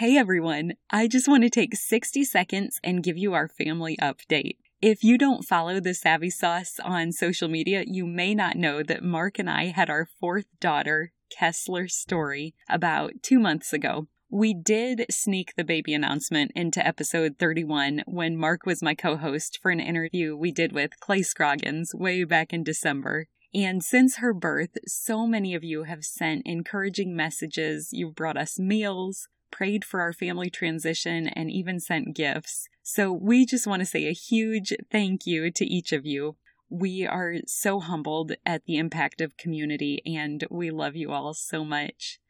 Hey everyone, I just want to take 60 seconds and give you our family update. If you don't follow the Savvy Sauce on social media, you may not know that Mark and I had our fourth daughter, Kessler Story, about two months ago. We did sneak the baby announcement into episode 31 when Mark was my co host for an interview we did with Clay Scroggins way back in December. And since her birth, so many of you have sent encouraging messages. You've brought us meals, prayed for our family transition, and even sent gifts. So we just want to say a huge thank you to each of you. We are so humbled at the impact of community, and we love you all so much.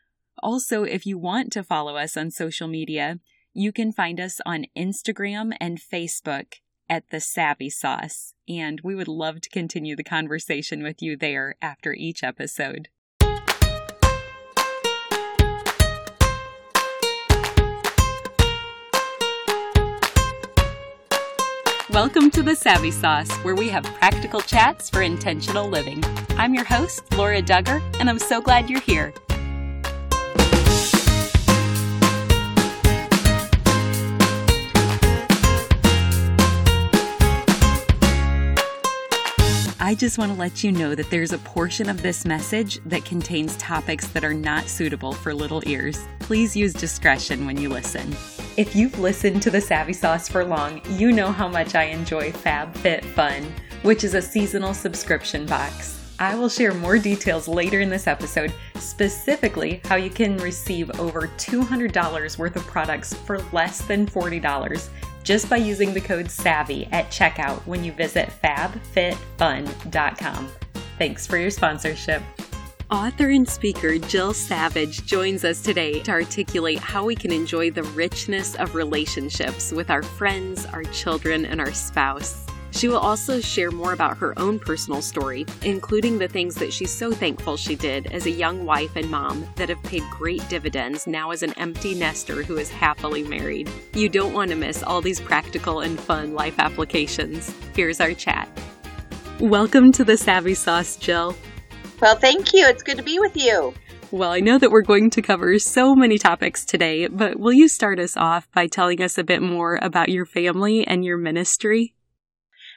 Also, if you want to follow us on social media, you can find us on Instagram and Facebook at The Savvy Sauce, and we would love to continue the conversation with you there after each episode. Welcome to the Savvy Sauce, where we have practical chats for intentional living. I'm your host, Laura Dugger, and I'm so glad you're here. I just want to let you know that there's a portion of this message that contains topics that are not suitable for little ears. Please use discretion when you listen. If you've listened to the Savvy Sauce for long, you know how much I enjoy FabFitFun, which is a seasonal subscription box. I will share more details later in this episode, specifically how you can receive over $200 worth of products for less than $40 just by using the code SAVVY at checkout when you visit fabfitfun.com. Thanks for your sponsorship. Author and speaker Jill Savage joins us today to articulate how we can enjoy the richness of relationships with our friends, our children, and our spouse. She will also share more about her own personal story, including the things that she's so thankful she did as a young wife and mom that have paid great dividends now as an empty nester who is happily married. You don't want to miss all these practical and fun life applications. Here's our chat. Welcome to the Savvy Sauce, Jill. Well, thank you. It's good to be with you. Well, I know that we're going to cover so many topics today, but will you start us off by telling us a bit more about your family and your ministry?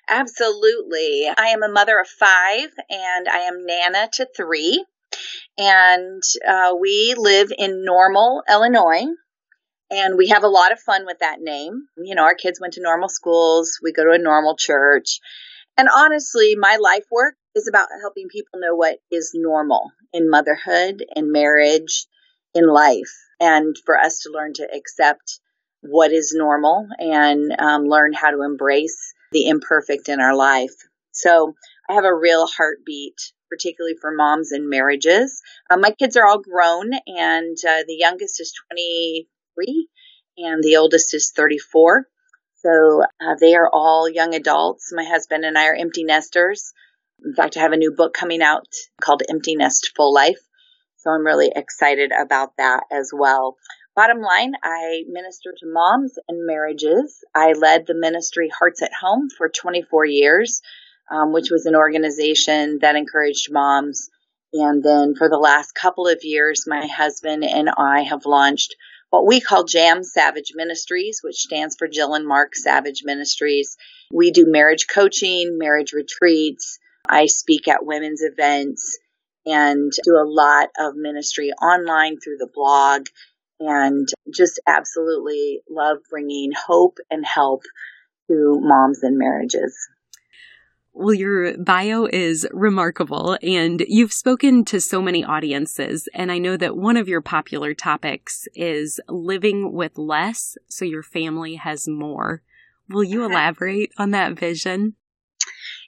Absolutely. I am a mother of five and I am Nana to three. And uh, we live in Normal, Illinois. And we have a lot of fun with that name. You know, our kids went to normal schools. We go to a normal church. And honestly, my life work is about helping people know what is normal in motherhood, in marriage, in life, and for us to learn to accept what is normal and um, learn how to embrace the imperfect in our life. So I have a real heartbeat, particularly for moms and marriages. Um, my kids are all grown, and uh, the youngest is 23, and the oldest is 34. So uh, they are all young adults. My husband and I are empty nesters. In fact, I have a new book coming out called Empty Nest Full Life. So I'm really excited about that as well. Bottom line, I minister to moms and marriages. I led the ministry Hearts at Home for 24 years, um, which was an organization that encouraged moms. And then for the last couple of years, my husband and I have launched what we call Jam Savage Ministries, which stands for Jill and Mark Savage Ministries. We do marriage coaching, marriage retreats. I speak at women's events and do a lot of ministry online through the blog and just absolutely love bringing hope and help to moms and marriages. Well, your bio is remarkable, and you've spoken to so many audiences. And I know that one of your popular topics is living with less so your family has more. Will you elaborate on that vision?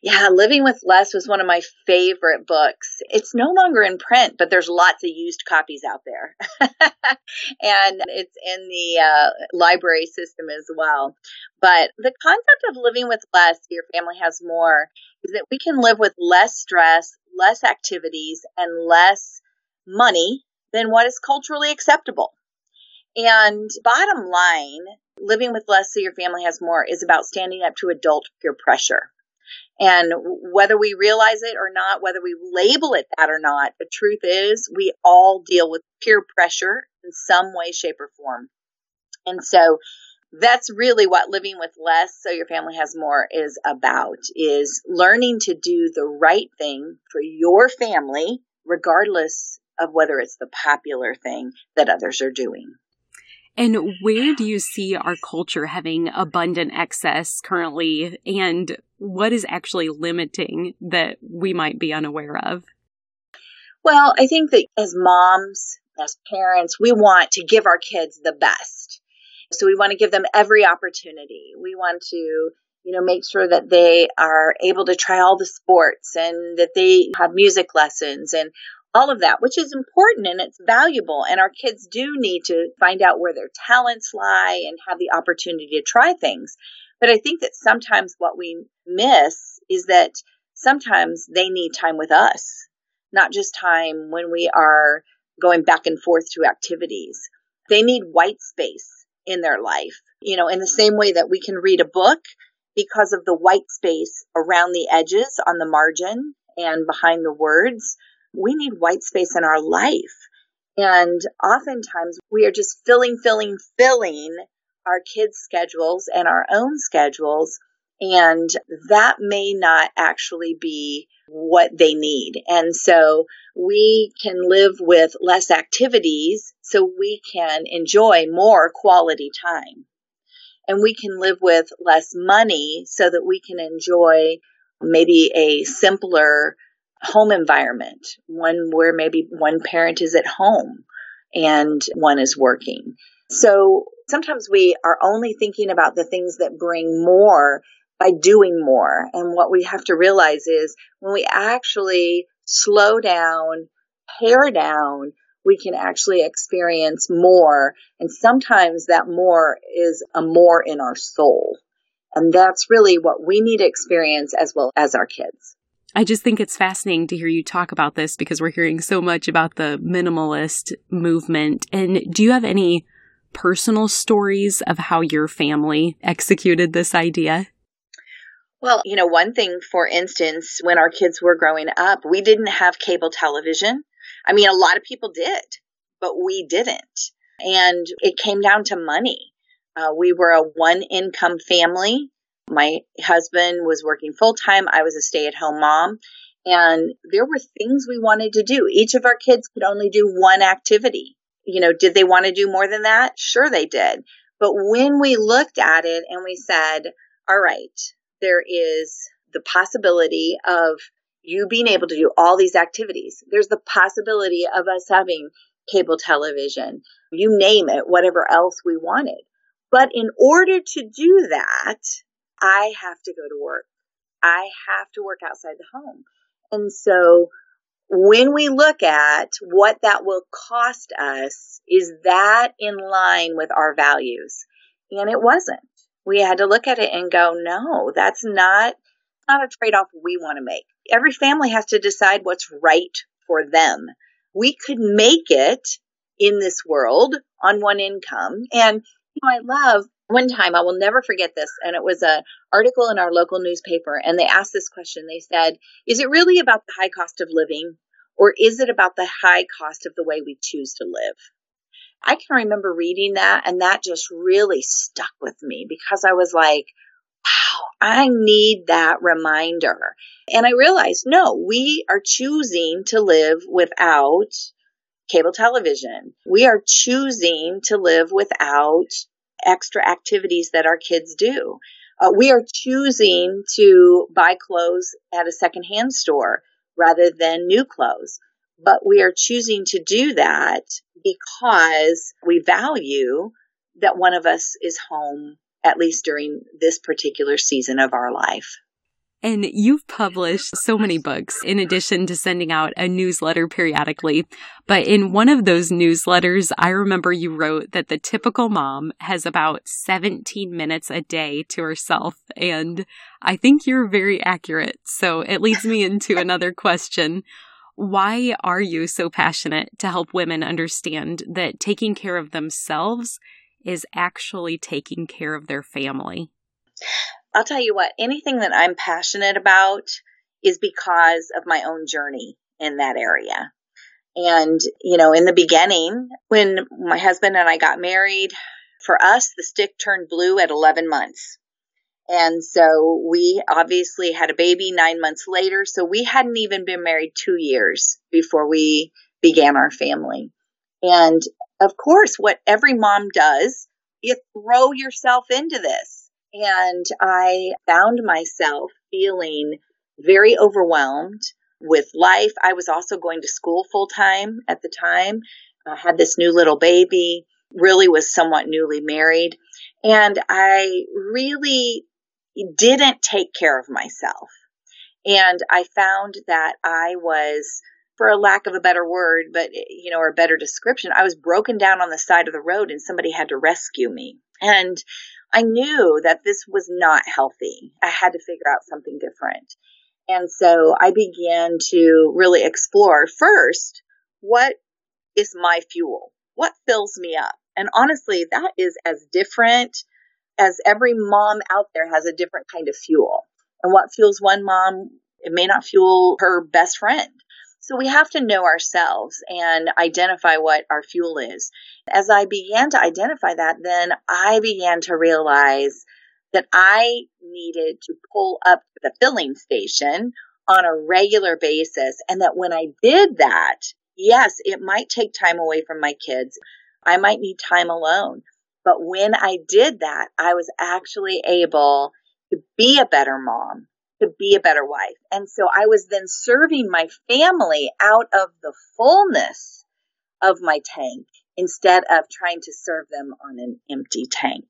Yeah, Living with Less was one of my favorite books. It's no longer in print, but there's lots of used copies out there. and it's in the uh, library system as well. But the concept of living with less, your family has more, is that we can live with less stress, less activities, and less money than what is culturally acceptable. And bottom line, living with less so your family has more is about standing up to adult peer pressure. And whether we realize it or not, whether we label it that or not, the truth is we all deal with peer pressure in some way, shape, or form. And so that's really what living with less so your family has more is about is learning to do the right thing for your family regardless of whether it's the popular thing that others are doing. And where do you see our culture having abundant excess currently? And what is actually limiting that we might be unaware of? Well, I think that as moms, as parents, we want to give our kids the best. So we want to give them every opportunity. We want to, you know, make sure that they are able to try all the sports and that they have music lessons and all of that, which is important and it's valuable. And our kids do need to find out where their talents lie and have the opportunity to try things. But I think that sometimes what we miss is that sometimes they need time with us, not just time when we are going back and forth to activities. They need white space in their life. You know, in the same way that we can read a book because of the white space around the edges on the margin and behind the words, we need white space in our life. And oftentimes we are just filling, filling, filling our kids' schedules and our own schedules. And that may not actually be what they need. And so we can live with less activities so we can enjoy more quality time. And we can live with less money so that we can enjoy maybe a simpler home environment, one where maybe one parent is at home and one is working. So sometimes we are only thinking about the things that bring more by doing more. And what we have to realize is when we actually slow down, pare down, we can actually experience more. And sometimes that more is a more in our soul. And that's really what we need to experience as well as our kids. I just think it's fascinating to hear you talk about this because we're hearing so much about the minimalist movement. And do you have any personal stories of how your family executed this idea? Well, you know, one thing, for instance, when our kids were growing up, we didn't have cable television. I mean, a lot of people did, but we didn't. And it came down to money. Uh, we were a one income family. My husband was working full time. I was a stay at home mom. And there were things we wanted to do. Each of our kids could only do one activity. You know, did they want to do more than that? Sure, they did. But when we looked at it and we said, all right, there is the possibility of you being able to do all these activities. There's the possibility of us having cable television, you name it, whatever else we wanted. But in order to do that, I have to go to work. I have to work outside the home. And so when we look at what that will cost us, is that in line with our values? And it wasn't. We had to look at it and go, no, that's not, not a trade off we want to make. Every family has to decide what's right for them. We could make it in this world on one income. And you know, I love one time I will never forget this, and it was an article in our local newspaper, and they asked this question. They said, "Is it really about the high cost of living, or is it about the high cost of the way we choose to live?" I can remember reading that, and that just really stuck with me because I was like, "Wow, I need that reminder." And I realized, no, we are choosing to live without cable television. We are choosing to live without extra activities that our kids do. Uh, we are choosing to buy clothes at a secondhand store rather than new clothes. But we are choosing to do that because we value that one of us is home, at least during this particular season of our life. And you've published so many books in addition to sending out a newsletter periodically. But in one of those newsletters, I remember you wrote that the typical mom has about 17 minutes a day to herself. And I think you're very accurate. So it leads me into another question. Why are you so passionate to help women understand that taking care of themselves is actually taking care of their family? I'll tell you what, anything that I'm passionate about is because of my own journey in that area. And, you know, in the beginning, when my husband and I got married for us, the stick turned blue at 11 months. And so we obviously had a baby nine months later. So we hadn't even been married two years before we began our family. And of course, what every mom does, you throw yourself into this. And I found myself feeling very overwhelmed with life. I was also going to school full time at the time. I had this new little baby, really was somewhat newly married. And I really didn't take care of myself. And I found that I was, for a lack of a better word, but, you know, or a better description, I was broken down on the side of the road and somebody had to rescue me. And I knew that this was not healthy. I had to figure out something different. And so I began to really explore first, what is my fuel? What fills me up? And honestly, that is as different as every mom out there has a different kind of fuel. And what fuels one mom, it may not fuel her best friend. So we have to know ourselves and identify what our fuel is. As I began to identify that, then I began to realize that I needed to pull up to the filling station on a regular basis. And that when I did that, yes, it might take time away from my kids. I might need time alone. But when I did that, I was actually able to be a better mom, to be a better wife. And so I was then serving my family out of the fullness of my tank instead of trying to serve them on an empty tank.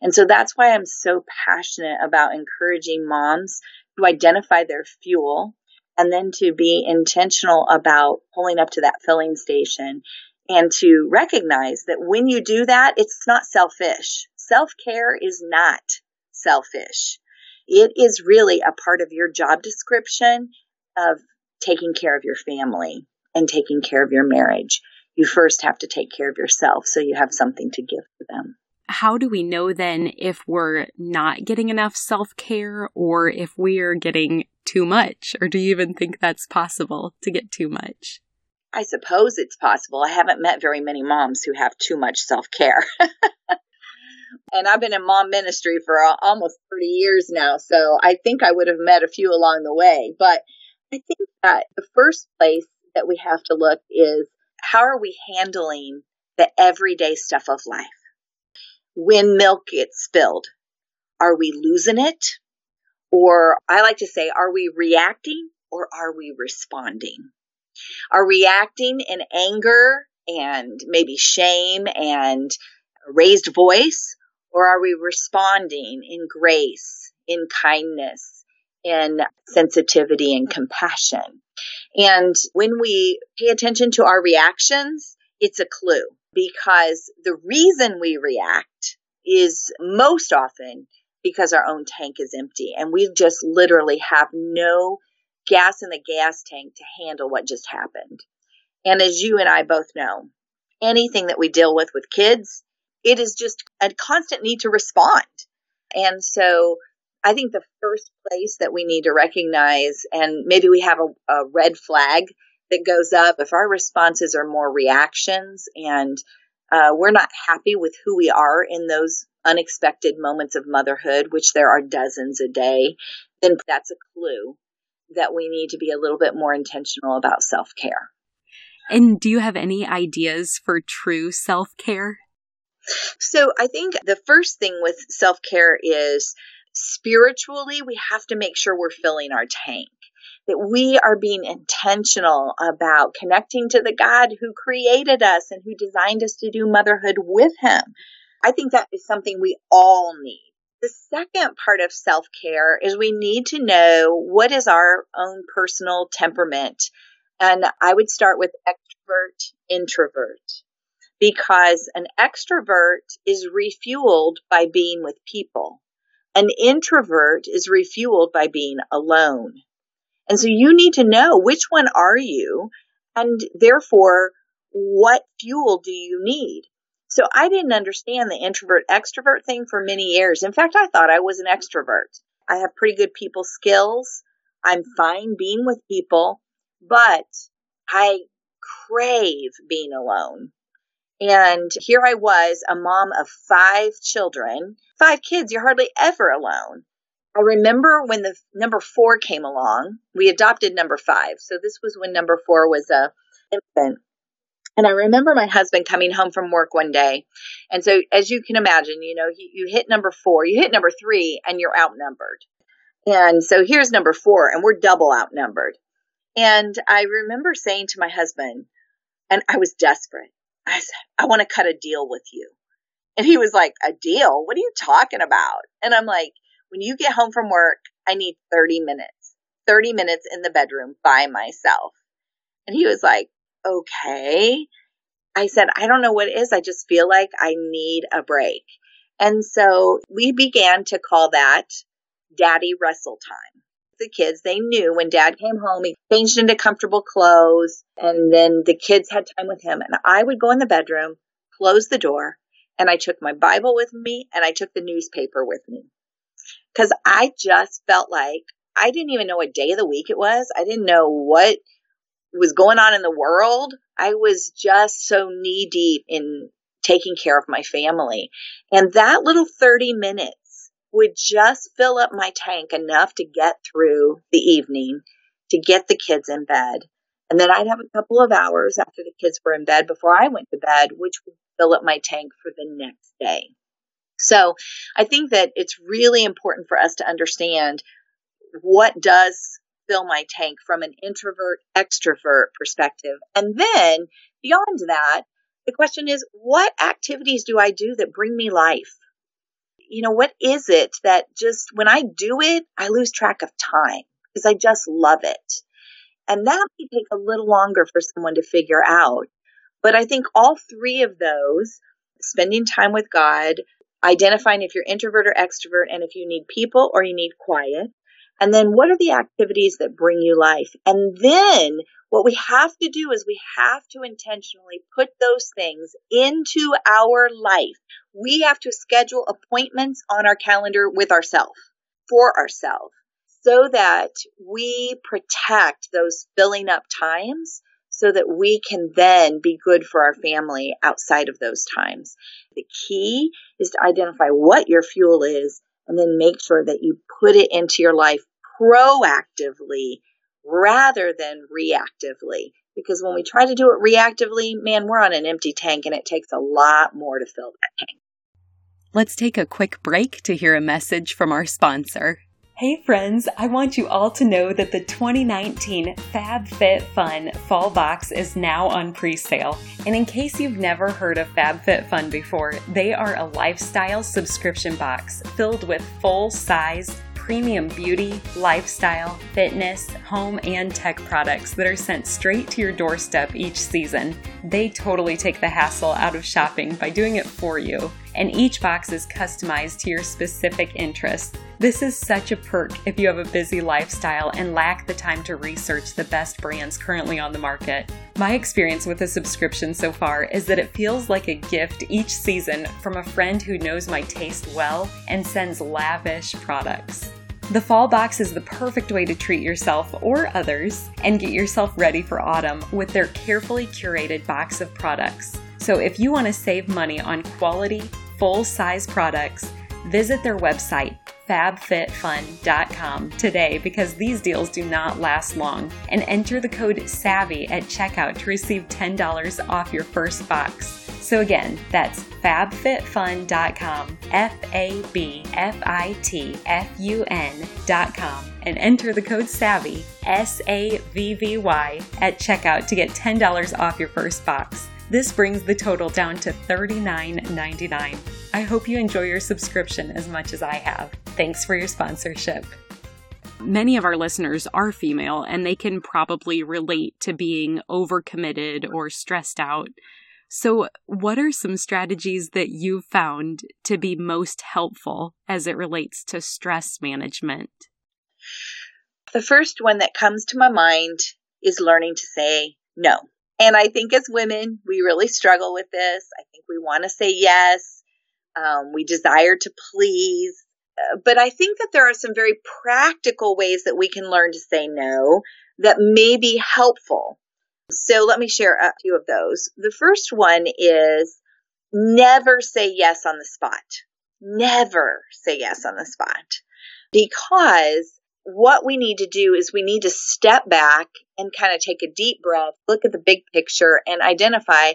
And so that's why I'm so passionate about encouraging moms to identify their fuel and then to be intentional about pulling up to that filling station and to recognize that when you do that, it's not selfish. Self care is not selfish. It is really a part of your job description of taking care of your family and taking care of your marriage. You first have to take care of yourself so you have something to give to them. How do we know then if we're not getting enough self care or if we're getting too much? Or do you even think that's possible to get too much? I suppose it's possible. I haven't met very many moms who have too much self care. and I've been in mom ministry for uh, almost 30 years now, so I think I would have met a few along the way. But I think that the first place that we have to look is how are we handling the everyday stuff of life? When milk gets spilled, are we losing it? Or I like to say, are we reacting or are we responding? are we reacting in anger and maybe shame and raised voice? Or are we responding in grace, in kindness, in sensitivity and compassion? And when we pay attention to our reactions, it's a clue because the reason we react is most often because our own tank is empty and we just literally have no gas in the gas tank to handle what just happened. And as you and I both know, anything that we deal with with kids, it is just a constant need to respond. And so I think the first place that we need to recognize, and maybe we have a, a red flag that goes up if our responses are more reactions and uh, we're not happy with who we are in those unexpected moments of motherhood, which there are dozens a day, then that's a clue that we need to be a little bit more intentional about self care. And do you have any ideas for true self care? So I think the first thing with self care is spiritually, we have to make sure we're filling our tank. That we are being intentional about connecting to the God who created us and who designed us to do motherhood with Him. I think that is something we all need. The second part of self care is we need to know what is our own personal temperament. And I would start with extrovert, introvert, because an extrovert is refueled by being with people. An introvert is refueled by being alone. And so you need to know which one are you and therefore what fuel do you need? So I didn't understand the introvert extrovert thing for many years. In fact, I thought I was an extrovert. I have pretty good people skills. I'm fine being with people, but I crave being alone. And here I was, a mom of five children, five kids. You're hardly ever alone. I remember when the number four came along, we adopted number five. So this was when number four was a infant. And I remember my husband coming home from work one day. And so, as you can imagine, you know, you, hit number four, you hit number three, and you're outnumbered. And so here's number four, and we're double outnumbered. And I remember saying to my husband, and I was desperate. I said, I want to cut a deal with you. And he was like, A deal? What are you talking about? And I'm like, When you get home from work, I need 30 minutes, 30 minutes in the bedroom by myself. And he was like, Okay. I said, I don't know what it is. I just feel like I need a break. And so we began to call that daddy wrestle time. The kids, they knew when dad came home, he changed into comfortable clothes and then the kids had time with him. And I would go in the bedroom, close the door, and I took my Bible with me and I took the newspaper with me. Cause I just felt like I didn't even know what day of the week it was. I didn't know what was going on in the world. I was just so knee deep in taking care of my family. And that little 30 minutes would just fill up my tank enough to get through the evening to get the kids in bed. And then I'd have a couple of hours after the kids were in bed before I went to bed, which would fill up my tank for the next day. So I think that it's really important for us to understand what does fill my tank from an introvert extrovert perspective. And then beyond that, the question is, what activities do I do that bring me life? You know, what is it that just when I do it, I lose track of time because I just love it. And that may take a little longer for someone to figure out. But I think all three of those, spending time with God, identifying if you're introvert or extrovert, and if you need people or you need quiet, and then what are the activities that bring you life? And then what we have to do is we have to intentionally put those things into our life. We have to schedule appointments on our calendar with ourselves, for ourselves, so that we protect those filling up times so that we can then be good for our family outside of those times. The key is to identify what your fuel is and then make sure that you put it into your life proactively rather than reactively. Because when we try to do it reactively, man, we're on an empty tank and it takes a lot more to fill that tank. Let's take a quick break to hear a message from our sponsor. Hey friends, I want you all to know that the 2019 FabFitFun Fall Box is now on pre-sale. And in case you've never heard of FabFitFun before, they are a lifestyle subscription box filled with full-size premium beauty, lifestyle, fitness, home, and tech products that are sent straight to your doorstep each season. They totally take the hassle out of shopping by doing it for you and each box is customized to your specific interests. This is such a perk if you have a busy lifestyle and lack the time to research the best brands currently on the market. My experience with a subscription so far is that it feels like a gift each season from a friend who knows my taste well and sends lavish products. The fall box is the perfect way to treat yourself or others and get yourself ready for autumn with their carefully curated box of products. So if you want to save money on quality, full size products, visit their website, fabfitfun.com, today because these deals do not last long. And enter the code SAVVY at checkout to receive $10 off your first box. So again, that's fabfitfun.com, F A B F I T F U N.com, and enter the code SAVVY, S A V V Y, at checkout to get $10 off your first box. This brings the total down to $39.99. I hope you enjoy your subscription as much as I have. Thanks for your sponsorship. Many of our listeners are female and they can probably relate to being overcommitted or stressed out. So, what are some strategies that you've found to be most helpful as it relates to stress management? The first one that comes to my mind is learning to say no. And I think as women, we really struggle with this. I think we want to say yes. Um, we desire to please. Uh, but I think that there are some very practical ways that we can learn to say no that may be helpful. So let me share a few of those. The first one is never say yes on the spot. Never say yes on the spot because what we need to do is we need to step back and kind of take a deep breath, look at the big picture and identify,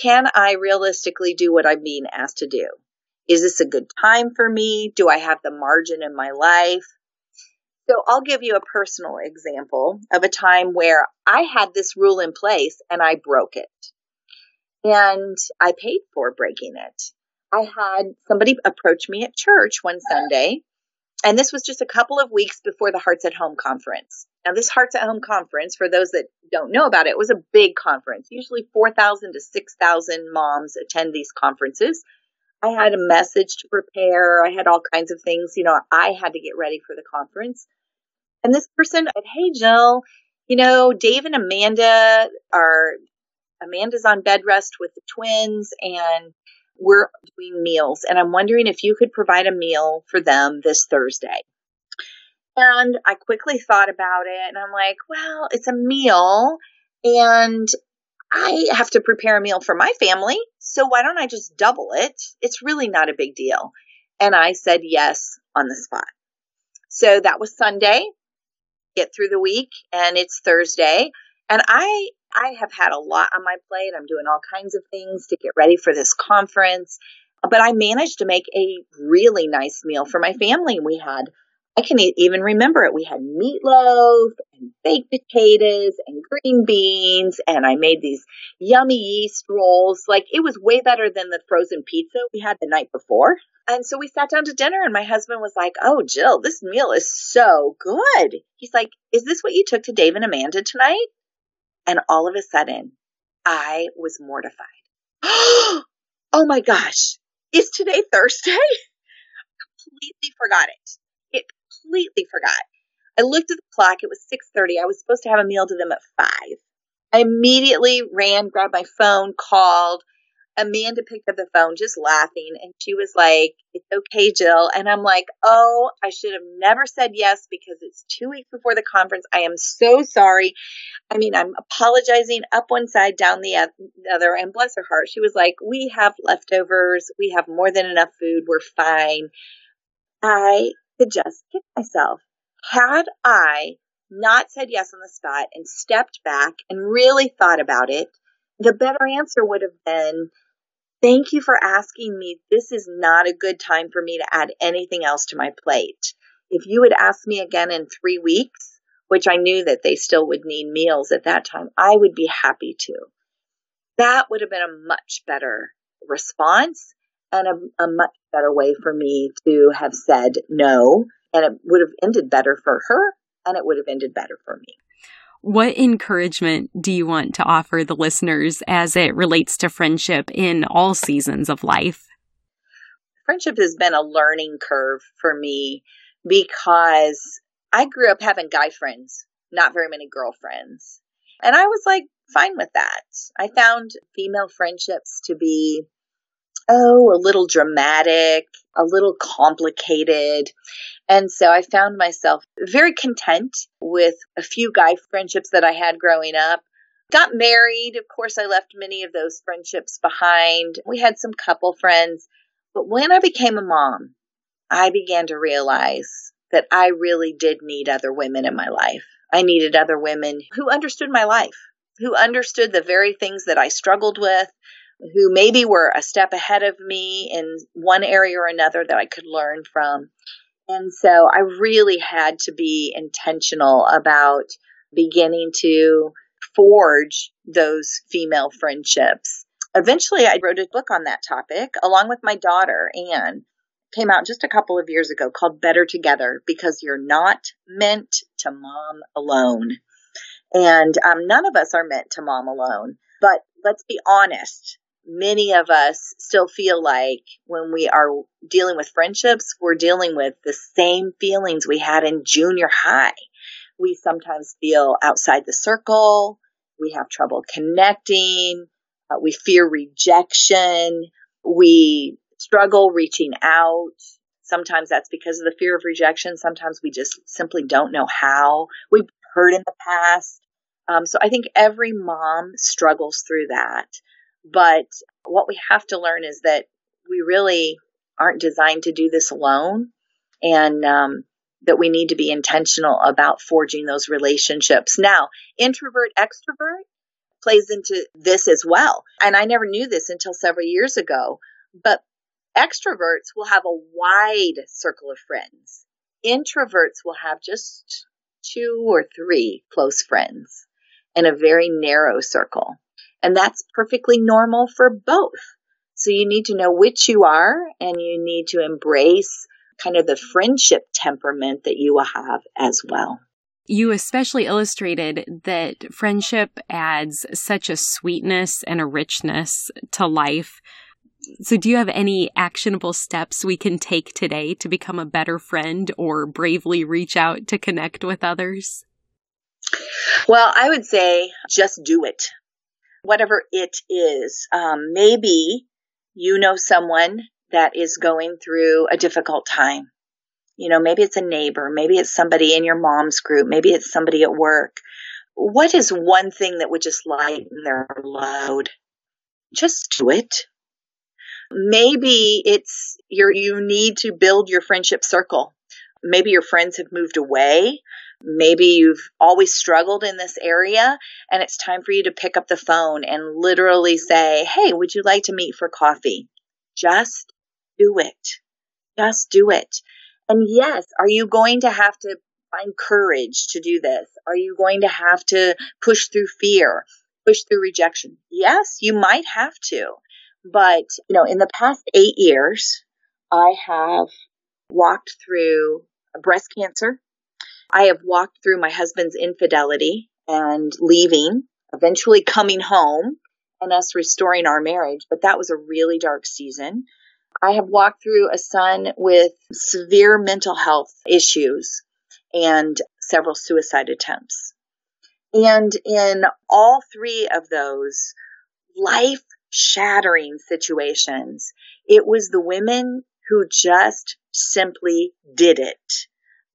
can I realistically do what I'm being asked to do? Is this a good time for me? Do I have the margin in my life? So I'll give you a personal example of a time where I had this rule in place and I broke it. And I paid for breaking it. I had somebody approach me at church one Sunday, and this was just a couple of weeks before the Hearts at Home conference. Now, this Hearts at Home conference, for those that don't know about it, was a big conference. Usually 4,000 to 6,000 moms attend these conferences. I had a message to prepare. I had all kinds of things. You know, I had to get ready for the conference. And this person said, Hey, Jill, you know, Dave and Amanda are, Amanda's on bed rest with the twins and we're doing meals. And I'm wondering if you could provide a meal for them this Thursday. And I quickly thought about it and I'm like, well, it's a meal and I have to prepare a meal for my family. So why don't I just double it? It's really not a big deal. And I said yes on the spot. So that was Sunday get through the week and it's Thursday. And I, I have had a lot on my plate. I'm doing all kinds of things to get ready for this conference. But I managed to make a really nice meal for my family. We had, I can even remember it. We had meatloaf and baked potatoes and green beans. And I made these yummy yeast rolls. Like it was way better than the frozen pizza we had the night before. And so we sat down to dinner and my husband was like, Oh, Jill, this meal is so good. He's like, Is this what you took to Dave and Amanda tonight? And all of a sudden, I was mortified. oh my gosh. Is today Thursday? completely forgot it. It completely forgot. I looked at the clock. It was 6:30. I was supposed to have a meal to them at 5. I immediately ran, grabbed my phone, called, Amanda picked up the phone just laughing and she was like, It's okay, Jill. And I'm like, Oh, I should have never said yes because it's two weeks before the conference. I am so sorry. I mean, I'm apologizing up one side, down the other. And bless her heart, she was like, We have leftovers. We have more than enough food. We're fine. I could just kick myself. Had I not said yes on the spot and stepped back and really thought about it, the better answer would have been Thank you for asking me. This is not a good time for me to add anything else to my plate. If you had asked me again in three weeks, which I knew that they still would need meals at that time, I would be happy to. That would have been a much better response and a, a much better way for me to have said no. And it would have ended better for her and it would have ended better for me. What encouragement do you want to offer the listeners as it relates to friendship in all seasons of life? Friendship has been a learning curve for me because I grew up having guy friends, not very many girlfriends. And I was like fine with that. I found female friendships to be oh, a little dramatic, a little complicated. And so I found myself very content with a few guy friendships that I had growing up. Got married. Of course, I left many of those friendships behind. We had some couple friends. But when I became a mom, I began to realize that I really did need other women in my life. I needed other women who understood my life, who understood the very things that I struggled with, who maybe were a step ahead of me in one area or another that I could learn from. And so I really had to be intentional about beginning to forge those female friendships. Eventually, I wrote a book on that topic along with my daughter, Anne. Came out just a couple of years ago called Better Together because you're not meant to mom alone. And um, none of us are meant to mom alone. But let's be honest, many of us still feel like when we are dealing with friendships, we're dealing with the same feelings we had in junior high. We sometimes feel outside the circle. We have trouble connecting. Uh, we fear rejection. We struggle reaching out. Sometimes that's because of the fear of rejection. Sometimes we just simply don't know how. We've hurt in the past. Um, so I think every mom struggles through that. But what we have to learn is that we really aren't designed to do this alone. And um, that we need to be intentional about forging those relationships. Now, introvert, extrovert plays into this as well. And I never knew this until several years ago, but extroverts will have a wide circle of friends. Introverts will have just two or three close friends in a very narrow circle. And that's perfectly normal for both. So you need to know which you are and you need to embrace kind of the friendship temperament that you will have as well. You especially illustrated that friendship adds such a sweetness and a richness to life. So, do you have any actionable steps we can take today to become a better friend or bravely reach out to connect with others? Well, I would say just do it. Whatever it is. Um, maybe you know someone that is going through a difficult time. You know, maybe it's a neighbor, maybe it's somebody in your mom's group, maybe it's somebody at work. What is one thing that would just lighten their load? Just do it. Maybe it's your, you need to build your friendship circle. Maybe your friends have moved away. Maybe you've always struggled in this area and it's time for you to pick up the phone and literally say, Hey, would you like to meet for coffee? Just do it. Just do it. And yes, are you going to have to find courage to do this? Are you going to have to push through fear, push through rejection? Yes, you might have to. But, you know, in the past eight years, I have walked through breast cancer. I have walked through my husband's infidelity and leaving, eventually coming home and us restoring our marriage. But that was a really dark season. I have walked through a son with severe mental health issues and several suicide attempts. And in all three of those life shattering situations, it was the women who just simply did it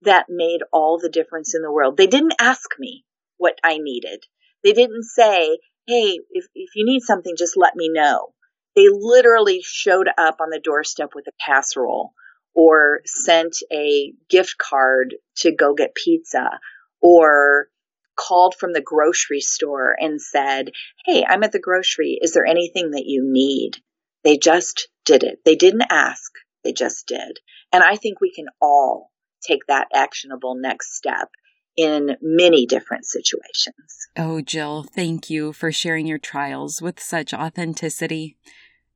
that made all the difference in the world. They didn't ask me what I needed. They didn't say, Hey, if, if you need something, just let me know they literally showed up on the doorstep with a casserole or sent a gift card to go get pizza or called from the grocery store and said, Hey, I'm at the grocery. Is there anything that you need? They just did it. They didn't ask. They just did. And I think we can all take that actionable next step in many different situations. Oh, Jill, thank you for sharing your trials with such authenticity.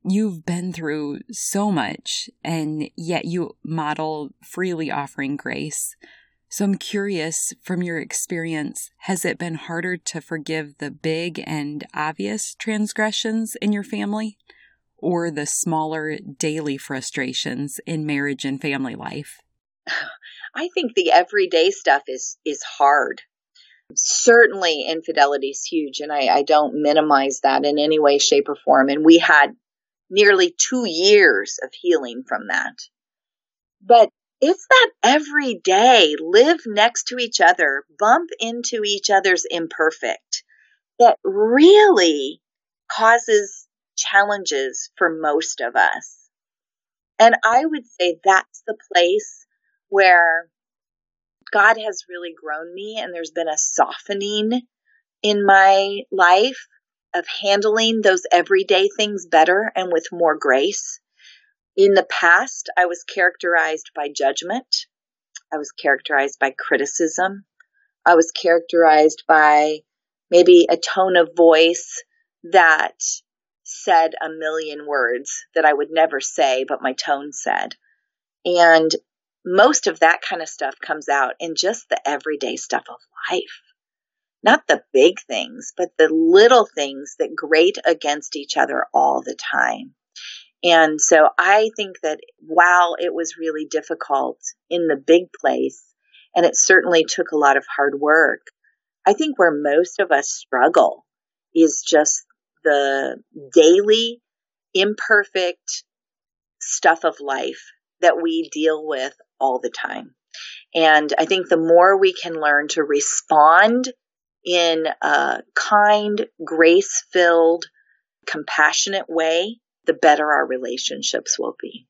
You've been through so much, and yet you model freely offering grace. So I'm curious from your experience, has it been harder to forgive the big and obvious transgressions in your family or the smaller daily frustrations in marriage and family life? I think the everyday stuff is is hard. Certainly infidelity is huge and I, I don't minimize that in any way, shape, or form. And we had nearly two years of healing from that. But it's that every day, live next to each other, bump into each other's imperfect that really causes challenges for most of us. And I would say that's the place where God has really grown me and there's been a softening in my life of handling those everyday things better and with more grace. In the past, I was characterized by judgment. I was characterized by criticism. I was characterized by maybe a tone of voice that said a million words that I would never say, but my tone said. And most of that kind of stuff comes out in just the everyday stuff of life. Not the big things, but the little things that grate against each other all the time. And so I think that while it was really difficult in the big place, and it certainly took a lot of hard work, I think where most of us struggle is just the daily, imperfect stuff of life that we deal with all the time. And I think the more we can learn to respond in a kind, grace filled, compassionate way, the better our relationships will be.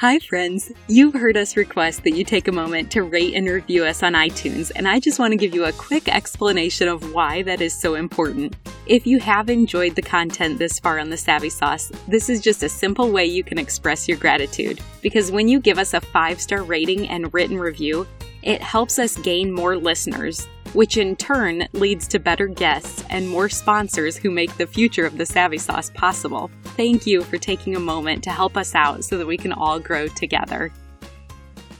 Hi, friends. You've heard us request that you take a moment to rate and review us on iTunes, and I just want to give you a quick explanation of why that is so important. If you have enjoyed the content this far on the Savvy Sauce, this is just a simple way you can express your gratitude. Because when you give us a five star rating and written review, it helps us gain more listeners, which in turn leads to better guests and more sponsors who make the future of the Savvy Sauce possible. Thank you for taking a moment to help us out so that we can all grow together.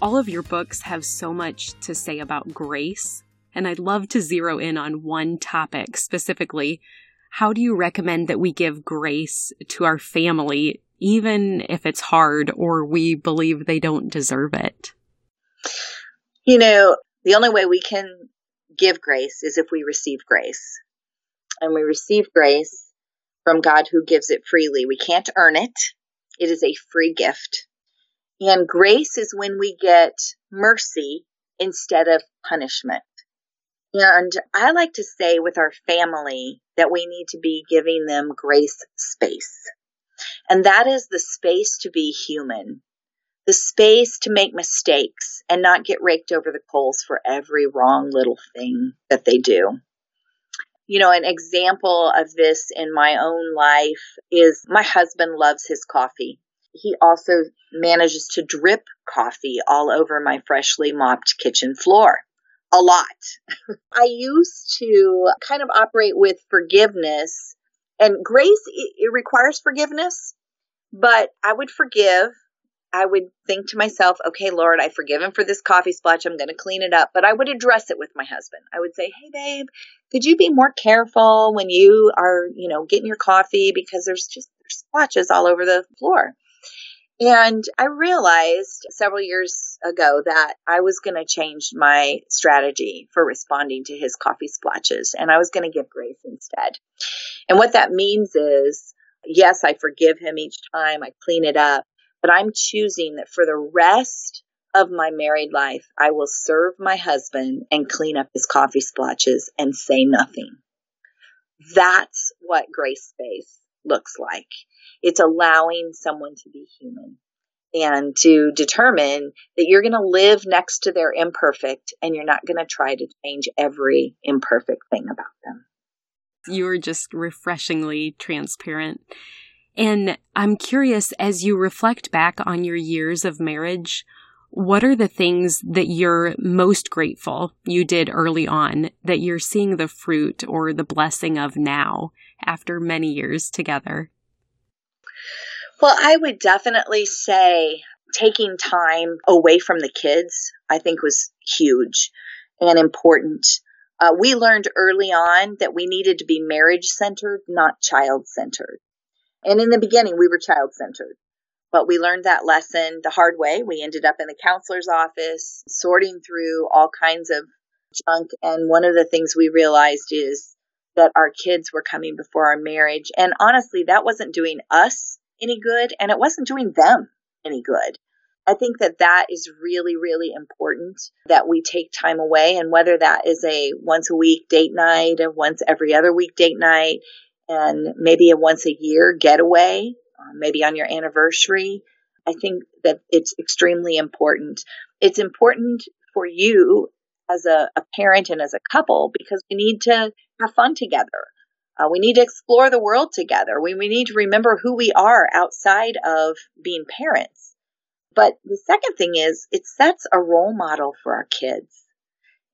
All of your books have so much to say about grace, and I'd love to zero in on one topic specifically. How do you recommend that we give grace to our family, even if it's hard or we believe they don't deserve it? You know, the only way we can give grace is if we receive grace. And we receive grace from God who gives it freely. We can't earn it, it is a free gift. And grace is when we get mercy instead of punishment. And I like to say with our family that we need to be giving them grace space. And that is the space to be human the space to make mistakes and not get raked over the coals for every wrong little thing that they do. You know, an example of this in my own life is my husband loves his coffee. He also manages to drip coffee all over my freshly mopped kitchen floor. A lot. I used to kind of operate with forgiveness and grace, it, requires forgiveness, but I would forgive I would think to myself, okay, Lord, I forgive him for this coffee splotch. I'm going to clean it up. But I would address it with my husband. I would say, hey, babe, could you be more careful when you are, you know, getting your coffee because there's just there's splotches all over the floor. And I realized several years ago that I was going to change my strategy for responding to his coffee splotches and I was going to give grace instead. And what that means is, yes, I forgive him each time I clean it up, but I'm choosing that for the rest of my married life, I will serve my husband and clean up his coffee splotches and say nothing. That's what grace space looks like. It's allowing someone to be human and to determine that you're going to live next to their imperfect and you're not going to try to change every imperfect thing about them. You are just refreshingly transparent. And I'm curious, as you reflect back on your years of marriage, what are the things that you're most grateful you did early on that you're seeing the fruit or the blessing of now after many years together? Well, I would definitely say taking time away from the kids, I think was huge and important. Uh, we learned early on that we needed to be marriage centered, not child centered. And in the beginning, we were child centered. But we learned that lesson the hard way. We ended up in the counselor's office, sorting through all kinds of junk. And one of the things we realized is that our kids were coming before our marriage. And honestly, that wasn't doing us any good, and it wasn't doing them any good. I think that that is really, really important that we take time away. And whether that is a once a week date night, a once every other week date night, and maybe a once a year getaway, uh, maybe on your anniversary. I think that it's extremely important. It's important for you as a, a parent and as a couple because we need to have fun together. Uh, we need to explore the world together. We, we need to remember who we are outside of being parents. But the second thing is it sets a role model for our kids.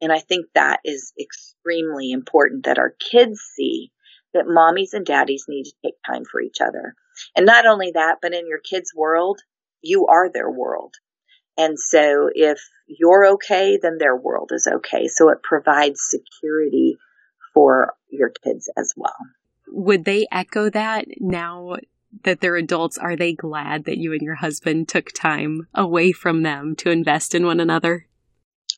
And I think that is extremely important that our kids see that mommies and daddies need to take time for each other. And not only that, but in your kids' world, you are their world. And so if you're okay, then their world is okay. So it provides security for your kids as well. Would they echo that now that they're adults? Are they glad that you and your husband took time away from them to invest in one another?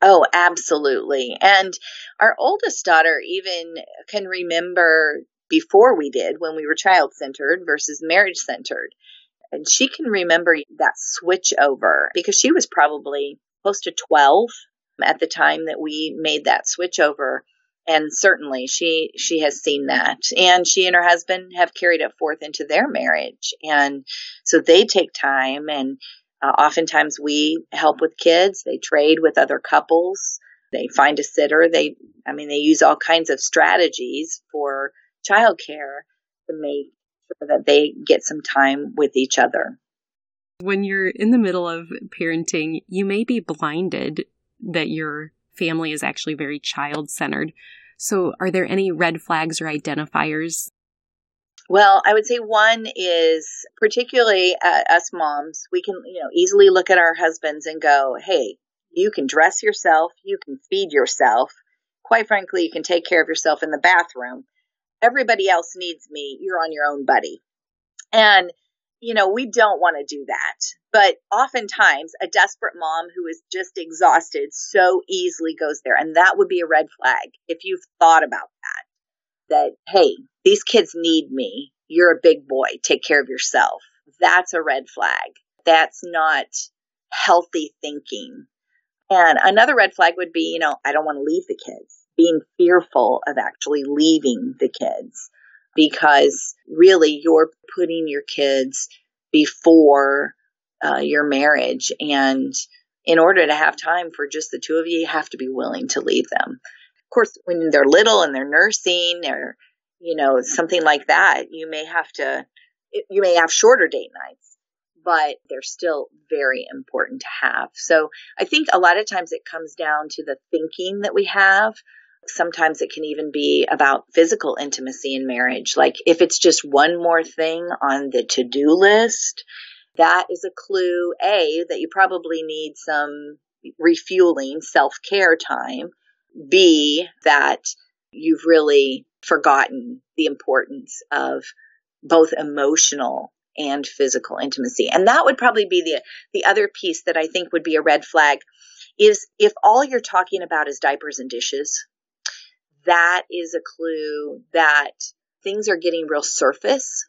Oh, absolutely. And our oldest daughter even can remember before we did when we were child centered versus marriage centered. And she can remember that switch over because she was probably close to 12 at the time that we made that switch over. and certainly she she has seen that. And she and her husband have carried it forth into their marriage. And so they take time and uh, oftentimes we help with kids. They trade with other couples. They find a sitter. They i mean they use all kinds of strategies for childcare to make sure that they get some time with each other when you're in the middle of parenting you may be blinded that your family is actually very child centered. So, are there any red flags or identifiers? Well, I would say one is particularly uh, us moms, we can, you know, easily look at our husbands and go, "Hey, you can dress yourself, you can feed yourself. Quite frankly, you can take care of yourself in the bathroom. Everybody else needs me. You're on your own, buddy." And you know, we don't want to do that. But oftentimes, a desperate mom who is just exhausted so easily goes there. And that would be a red flag if you've thought about that. That, hey, these kids need me. You're a big boy. Take care of yourself. That's a red flag. That's not healthy thinking. And another red flag would be, you know, I don't want to leave the kids, being fearful of actually leaving the kids because really you're putting your kids before uh, your marriage. And in order to have time for just the two of you, you have to be willing to leave them. Of course, when they're little and they're nursing or, you know, something like that, you may have to, you may have shorter date nights, but they're still very important to have. So I think a lot of times it comes down to the thinking that we have Sometimes it can even be about physical intimacy in marriage. Like if it's just one more thing on the to do list, that is a clue, A, that you probably need some refueling self care time. B, that you've really forgotten the importance of both emotional and physical intimacy. And that would probably be the, the other piece that I think would be a red flag is if all you're talking about is diapers and dishes that is a clue that things are getting real surface.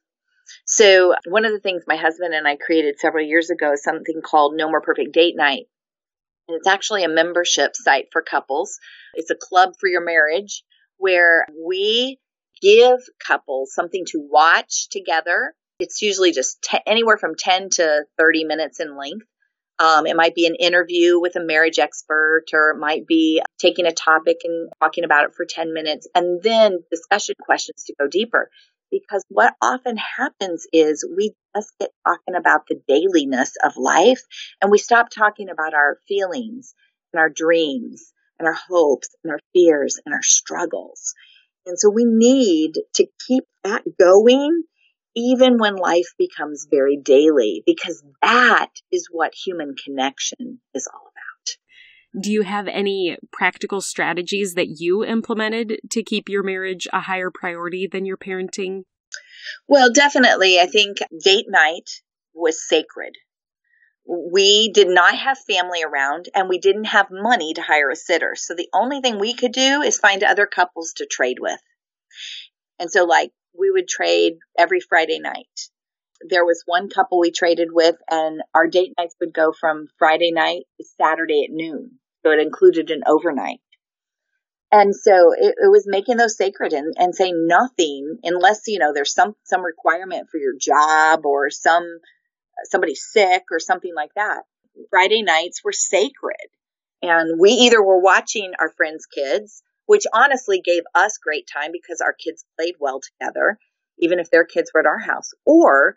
So one of the things my husband and I created several years ago is something called No More Perfect Date Night. And it's actually a membership site for couples. It's a club for your marriage where we give couples something to watch together. It's usually just t- anywhere from 10 to 30 minutes in length. Um, it might be an interview with a marriage expert, or it might be taking a topic and talking about it for 10 minutes, and then discussion questions to go deeper. Because what often happens is we just get talking about the dailiness of life, and we stop talking about our feelings and our dreams and our hopes and our fears and our struggles. And so we need to keep that going even when life becomes very daily, because that is what human connection is all about. Do you have any practical strategies that you implemented to keep your marriage a higher priority than your parenting? Well, definitely. I think date night was sacred. We did not have family around and we didn't have money to hire a sitter. So the only thing we could do is find other couples to trade with. And so, like, we would trade every Friday night. There was one couple we traded with, and our date nights would go from Friday night to Saturday at noon. So it included an overnight. And so it, it was making those sacred and, and saying nothing unless, you know, there's some, some requirement for your job or some, somebody sick or something like that. Friday nights were sacred. And we either were watching our friends' kids which honestly gave us great time because our kids played well together, even if their kids were at our house, or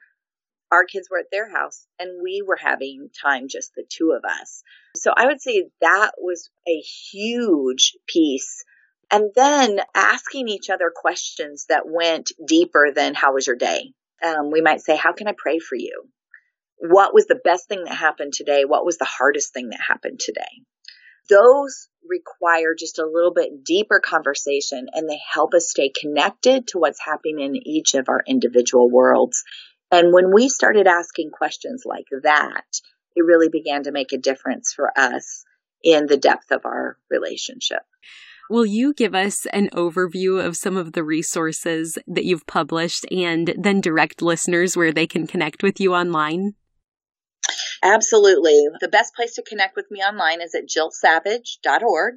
our kids were at their house and we were having time, just the two of us. So I would say that was a huge piece. And then asking each other questions that went deeper than how was your day? Um, we might say, how can I pray for you? What was the best thing that happened today? What was the hardest thing that happened today? those require just a little bit deeper conversation and they help us stay connected to what's happening in each of our individual worlds. And when we started asking questions like that, it really began to make a difference for us in the depth of our relationship. Will you give us an overview of some of the resources that you've published and then direct listeners where they can connect with you online? Absolutely. The best place to connect with me online is at jillsavage.org.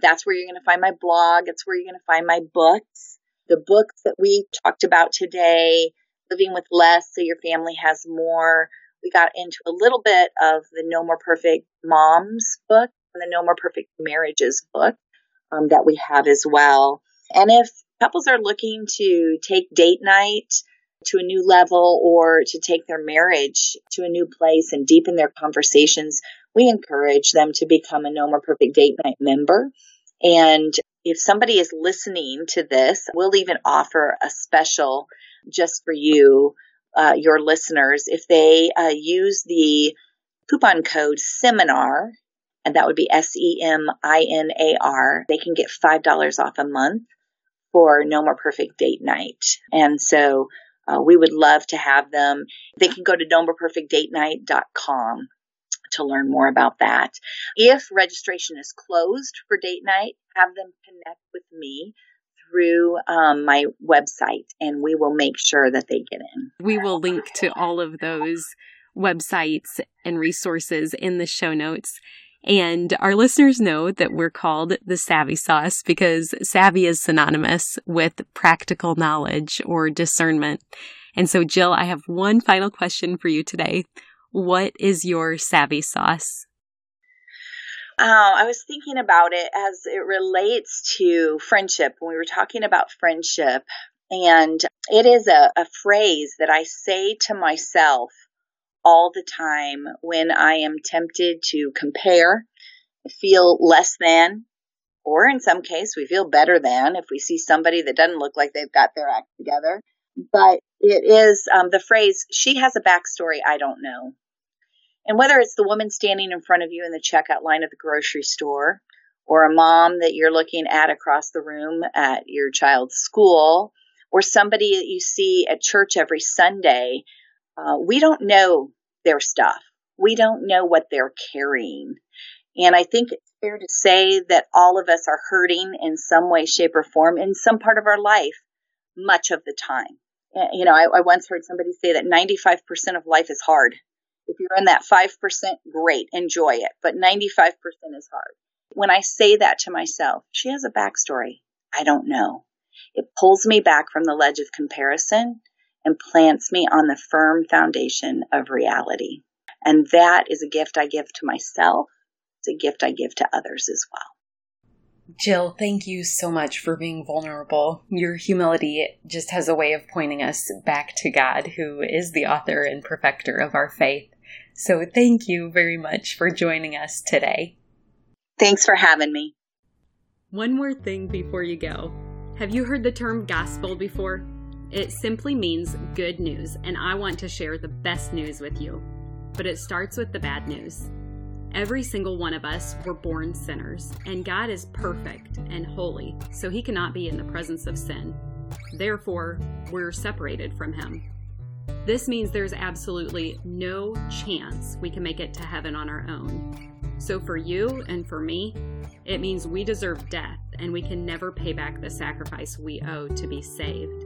That's where you're going to find my blog. It's where you're going to find my books. The books that we talked about today, Living with Less so your family has more. We got into a little bit of the No More Perfect Moms book and the No More Perfect Marriages book um, that we have as well. And if couples are looking to take date night to a new level or to take their marriage to a new place and deepen their conversations, we encourage them to become a No More Perfect Date Night member. And if somebody is listening to this, we'll even offer a special just for you, uh, your listeners, if they uh, use the coupon code seminar, and that would be S E M I N A R, they can get $5 off a month for No More Perfect Date Night. And so uh, we would love to have them. They can go to nomoreperfectdatenight.com to learn more about that. If registration is closed for date night, have them connect with me through um, my website and we will make sure that they get in. We will link to all of those websites and resources in the show notes. And our listeners know that we're called the Savvy Sauce because savvy is synonymous with practical knowledge or discernment. And so, Jill, I have one final question for you today. What is your savvy sauce? Uh, I was thinking about it as it relates to friendship. When we were talking about friendship, and it is a, a phrase that I say to myself all the time when I am tempted to compare, feel less than, or in some case, we feel better than if we see somebody that doesn't look like they've got their act together. But it is um, the phrase, she has a backstory I don't know. And whether it's the woman standing in front of you in the checkout line at the grocery store, or a mom that you're looking at across the room at your child's school, or somebody that you see at church every Sunday, uh, we don't know their stuff. We don't know what they're carrying. And I think it's fair to say that all of us are hurting in some way, shape, or form in some part of our life much of the time. Eh, you know, I, I once heard somebody say that 95% of life is hard. If you're in that 5%, great, enjoy it. But 95% is hard. When I say that to myself, she has a backstory. I don't know. It pulls me back from the ledge of comparison and plants me on the firm foundation of reality. And that is a gift I give to myself. It's a gift I give to others as well. Jill, thank you so much for being vulnerable. Your humility just has a way of pointing us back to God, who is the author and perfecter of our faith. So thank you very much for joining us today. Thanks for having me. One more thing before you go. Have you heard the term gospel before? It simply means good news, and I want to share the best news with you. But it starts with the bad news. Every single one of us were born sinners, and God is perfect and holy, so he cannot be in the presence of sin. Therefore, we're separated from him. This means there's absolutely no chance we can make it to heaven on our own. So, for you and for me, it means we deserve death and we can never pay back the sacrifice we owe to be saved.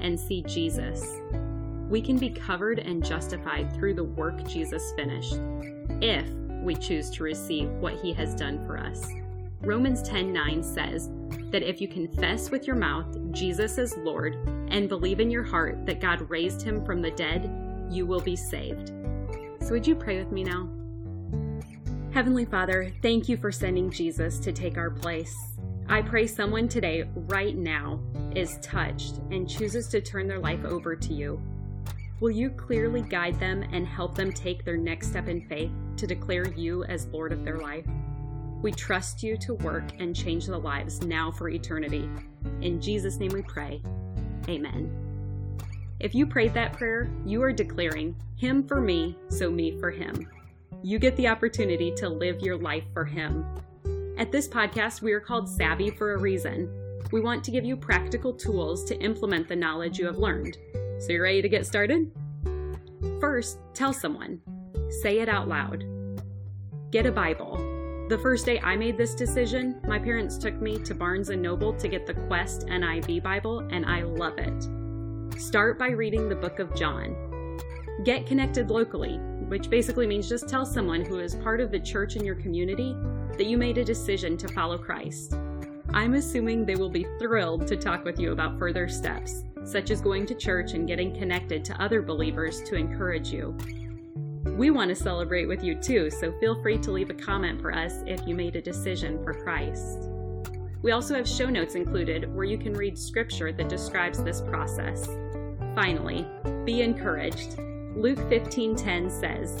and see Jesus we can be covered and justified through the work Jesus finished, if we choose to receive what he has done for us. Romans 10:9 says that if you confess with your mouth Jesus is Lord and believe in your heart that God raised him from the dead, you will be saved. So would you pray with me now? Heavenly Father, thank you for sending Jesus to take our place. I pray someone today, right now, is touched and chooses to turn their life over to you. Will you clearly guide them and help them take their next step in faith to declare you as Lord of their life? We trust you to work and change the lives now for eternity. In Jesus' name we pray. Amen. If you prayed that prayer, you are declaring, Him for me, so me for Him. You get the opportunity to live your life for Him. At this podcast, we are called Savvy for a reason. We want to give you practical tools to implement the knowledge you have learned. So, you're ready to get started? First, tell someone. Say it out loud. Get a Bible. The first day I made this decision, my parents took me to Barnes & Noble to get the Quest NIV Bible, and I love it. Start by reading the book of John. Get connected locally, which basically means just tell someone who is part of the church in your community that you made a decision to follow Christ. I'm assuming they will be thrilled to talk with you about further steps, such as going to church and getting connected to other believers to encourage you. We want to celebrate with you too, so feel free to leave a comment for us if you made a decision for Christ. We also have show notes included where you can read scripture that describes this process. Finally, be encouraged. Luke 15:10 says,